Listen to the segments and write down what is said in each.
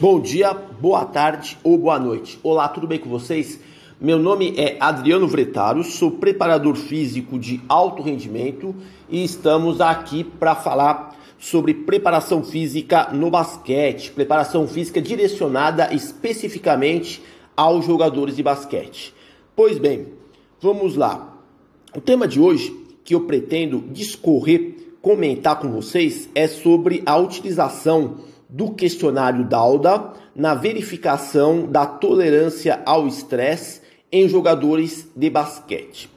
Bom dia, boa tarde ou boa noite. Olá, tudo bem com vocês? Meu nome é Adriano Vretaro, sou preparador físico de alto rendimento e estamos aqui para falar sobre preparação física no basquete, preparação física direcionada especificamente aos jogadores de basquete. Pois bem, vamos lá. O tema de hoje que eu pretendo discorrer, comentar com vocês é sobre a utilização do questionário Dauda na verificação da tolerância ao estresse em jogadores de basquete.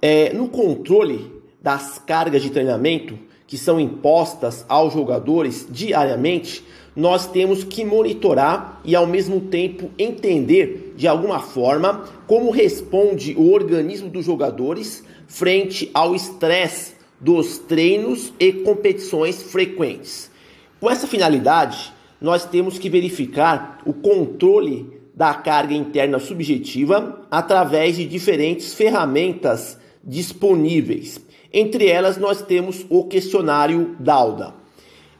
É, no controle das cargas de treinamento que são impostas aos jogadores diariamente, nós temos que monitorar e ao mesmo tempo entender de alguma forma como responde o organismo dos jogadores frente ao estresse dos treinos e competições frequentes. Com essa finalidade, nós temos que verificar o controle da carga interna subjetiva através de diferentes ferramentas disponíveis. Entre elas, nós temos o questionário Dauda.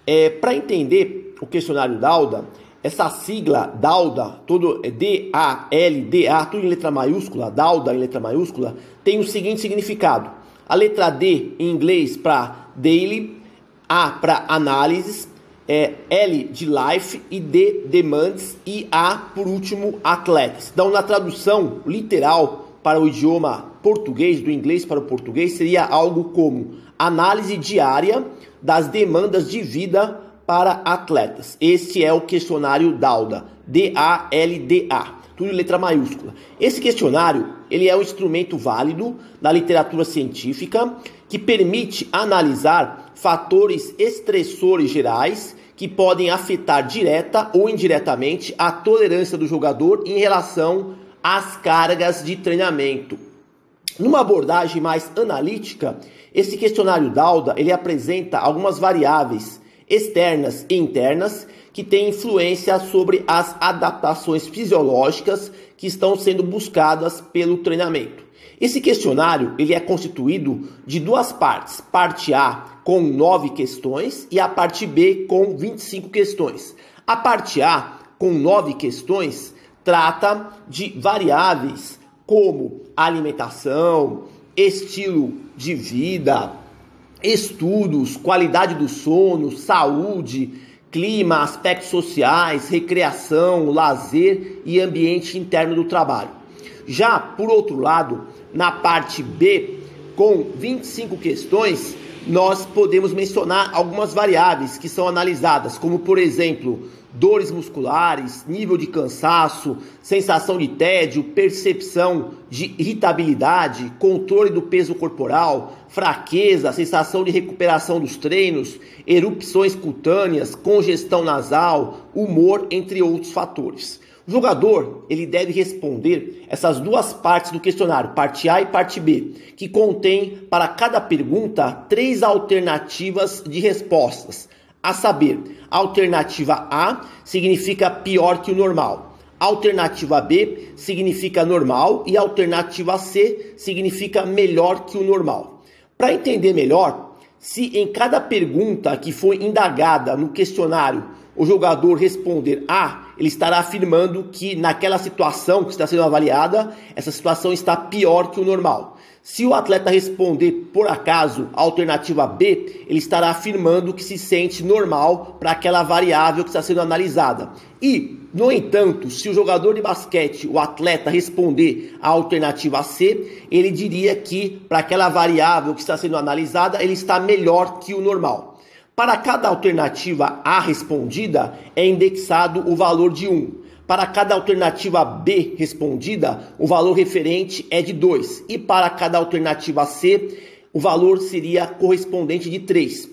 É, Para entender o questionário Dauda, essa sigla Dauda, todo é D-A-L-D-A, tudo em letra maiúscula, Dauda em letra maiúscula, tem o seguinte significado. A letra D em inglês para daily, A para análises, é, L de life e D demands e A por último atletas. Então na tradução literal para o idioma português, do inglês para o português, seria algo como análise diária das demandas de vida para atletas. Este é o questionário DALDA, D-A-L-D-A, tudo em letra maiúscula. Esse questionário ele é um instrumento válido na literatura científica que permite analisar fatores estressores gerais que podem afetar direta ou indiretamente a tolerância do jogador em relação às cargas de treinamento. Numa abordagem mais analítica, esse questionário Dauda ele apresenta algumas variáveis externas e internas que têm influência sobre as adaptações fisiológicas que estão sendo buscadas pelo treinamento. Esse questionário ele é constituído de duas partes: parte A com nove questões e a parte B com 25 questões. A parte A com nove questões trata de variáveis como alimentação, estilo de vida, estudos, qualidade do sono, saúde, clima, aspectos sociais, recreação, lazer e ambiente interno do trabalho. Já por outro lado, na parte B, com 25 questões, nós podemos mencionar algumas variáveis que são analisadas, como por exemplo, dores musculares, nível de cansaço, sensação de tédio, percepção de irritabilidade, controle do peso corporal, fraqueza, sensação de recuperação dos treinos, erupções cutâneas, congestão nasal, humor, entre outros fatores. O jogador ele deve responder essas duas partes do questionário, parte A e parte B, que contém para cada pergunta três alternativas de respostas. A saber, alternativa A significa pior que o normal, alternativa B significa normal e alternativa C significa melhor que o normal. Para entender melhor, se em cada pergunta que foi indagada no questionário o jogador responder A, ele estará afirmando que naquela situação que está sendo avaliada, essa situação está pior que o normal. Se o atleta responder por acaso a alternativa B, ele estará afirmando que se sente normal para aquela variável que está sendo analisada. E, no entanto, se o jogador de basquete, o atleta, responder a alternativa C, ele diria que para aquela variável que está sendo analisada, ele está melhor que o normal. Para cada alternativa A respondida, é indexado o valor de 1. Para cada alternativa B respondida, o valor referente é de 2. E para cada alternativa C, o valor seria correspondente de 3.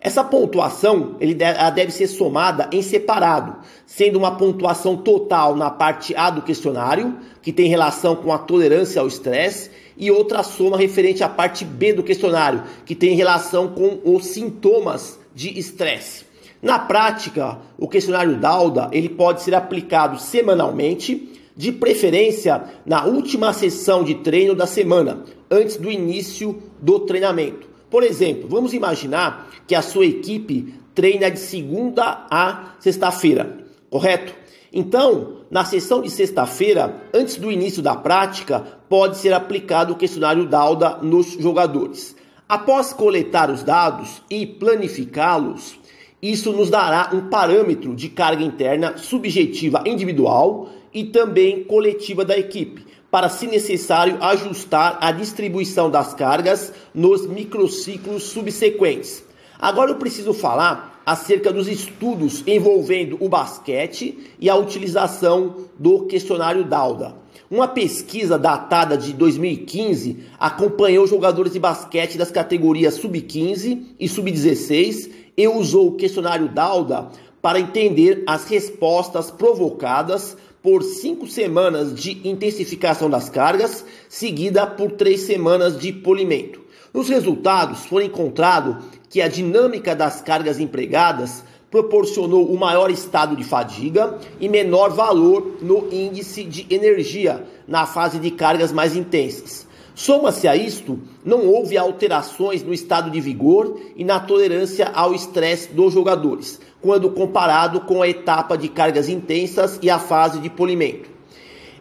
Essa pontuação deve, deve ser somada em separado, sendo uma pontuação total na parte A do questionário, que tem relação com a tolerância ao estresse, e outra soma referente à parte B do questionário, que tem relação com os sintomas de estresse. Na prática, o questionário Dauda ele pode ser aplicado semanalmente, de preferência na última sessão de treino da semana, antes do início do treinamento. Por exemplo, vamos imaginar que a sua equipe treina de segunda a sexta-feira. correto? Então, na sessão de sexta-feira, antes do início da prática, pode ser aplicado o questionário Dauda nos jogadores. Após coletar os dados e planificá-los, isso nos dará um parâmetro de carga interna subjetiva individual e também coletiva da equipe, para, se necessário, ajustar a distribuição das cargas nos microciclos subsequentes. Agora eu preciso falar acerca dos estudos envolvendo o basquete e a utilização do questionário Dauda. Uma pesquisa datada de 2015 acompanhou jogadores de basquete das categorias sub-15 e sub-16 e usou o questionário Dauda para entender as respostas provocadas por cinco semanas de intensificação das cargas, seguida por três semanas de polimento. Nos resultados foi encontrado que a dinâmica das cargas empregadas proporcionou o maior estado de fadiga e menor valor no índice de energia na fase de cargas mais intensas. Soma-se a isto, não houve alterações no estado de vigor e na tolerância ao estresse dos jogadores, quando comparado com a etapa de cargas intensas e a fase de polimento.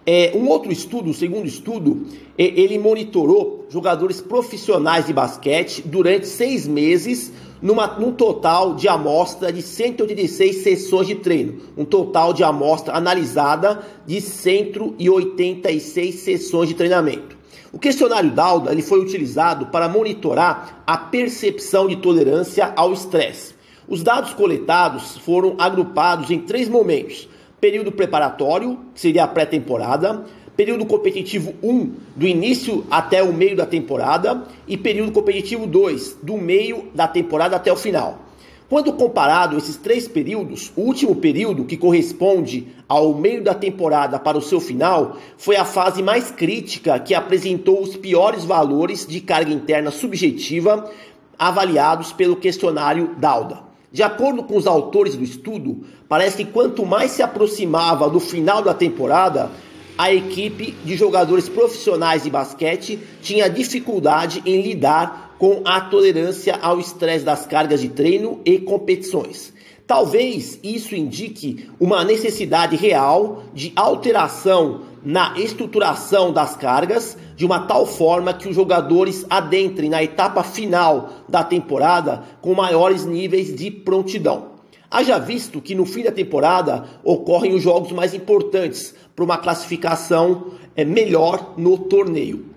É, um outro estudo, o segundo estudo, ele monitorou jogadores profissionais de basquete durante seis meses, numa, num total de amostra de 186 sessões de treino. Um total de amostra analisada de 186 sessões de treinamento. O questionário Dauda ele foi utilizado para monitorar a percepção de tolerância ao estresse. Os dados coletados foram agrupados em três momentos período preparatório, que seria a pré-temporada, período competitivo 1, do início até o meio da temporada, e período competitivo 2, do meio da temporada até o final. Quando comparado esses três períodos, o último período, que corresponde ao meio da temporada para o seu final, foi a fase mais crítica que apresentou os piores valores de carga interna subjetiva avaliados pelo questionário Dauda. De acordo com os autores do estudo, parece que quanto mais se aproximava do final da temporada, a equipe de jogadores profissionais de basquete tinha dificuldade em lidar com a tolerância ao estresse das cargas de treino e competições. Talvez isso indique uma necessidade real de alteração na estruturação das cargas de uma tal forma que os jogadores adentrem na etapa final da temporada com maiores níveis de prontidão. Haja visto que no fim da temporada ocorrem os jogos mais importantes para uma classificação é, melhor no torneio.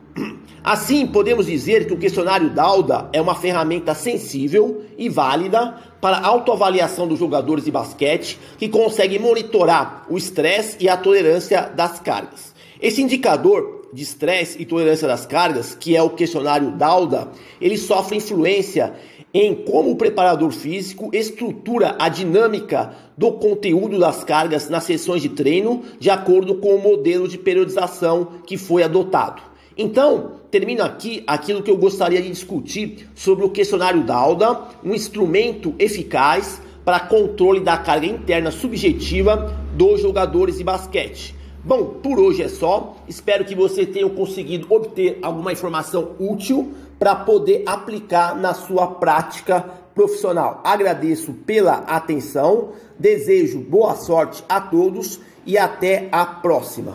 Assim, podemos dizer que o questionário Dauda é uma ferramenta sensível e válida para autoavaliação dos jogadores de basquete que consegue monitorar o estresse e a tolerância das cargas. Esse indicador de estresse e tolerância das cargas, que é o questionário Dauda, ele sofre influência em como o preparador físico estrutura a dinâmica do conteúdo das cargas nas sessões de treino, de acordo com o modelo de periodização que foi adotado. Então, termino aqui aquilo que eu gostaria de discutir sobre o questionário Dauda, um instrumento eficaz para controle da carga interna subjetiva dos jogadores de basquete. Bom, por hoje é só. Espero que você tenha conseguido obter alguma informação útil para poder aplicar na sua prática profissional. Agradeço pela atenção, desejo boa sorte a todos e até a próxima.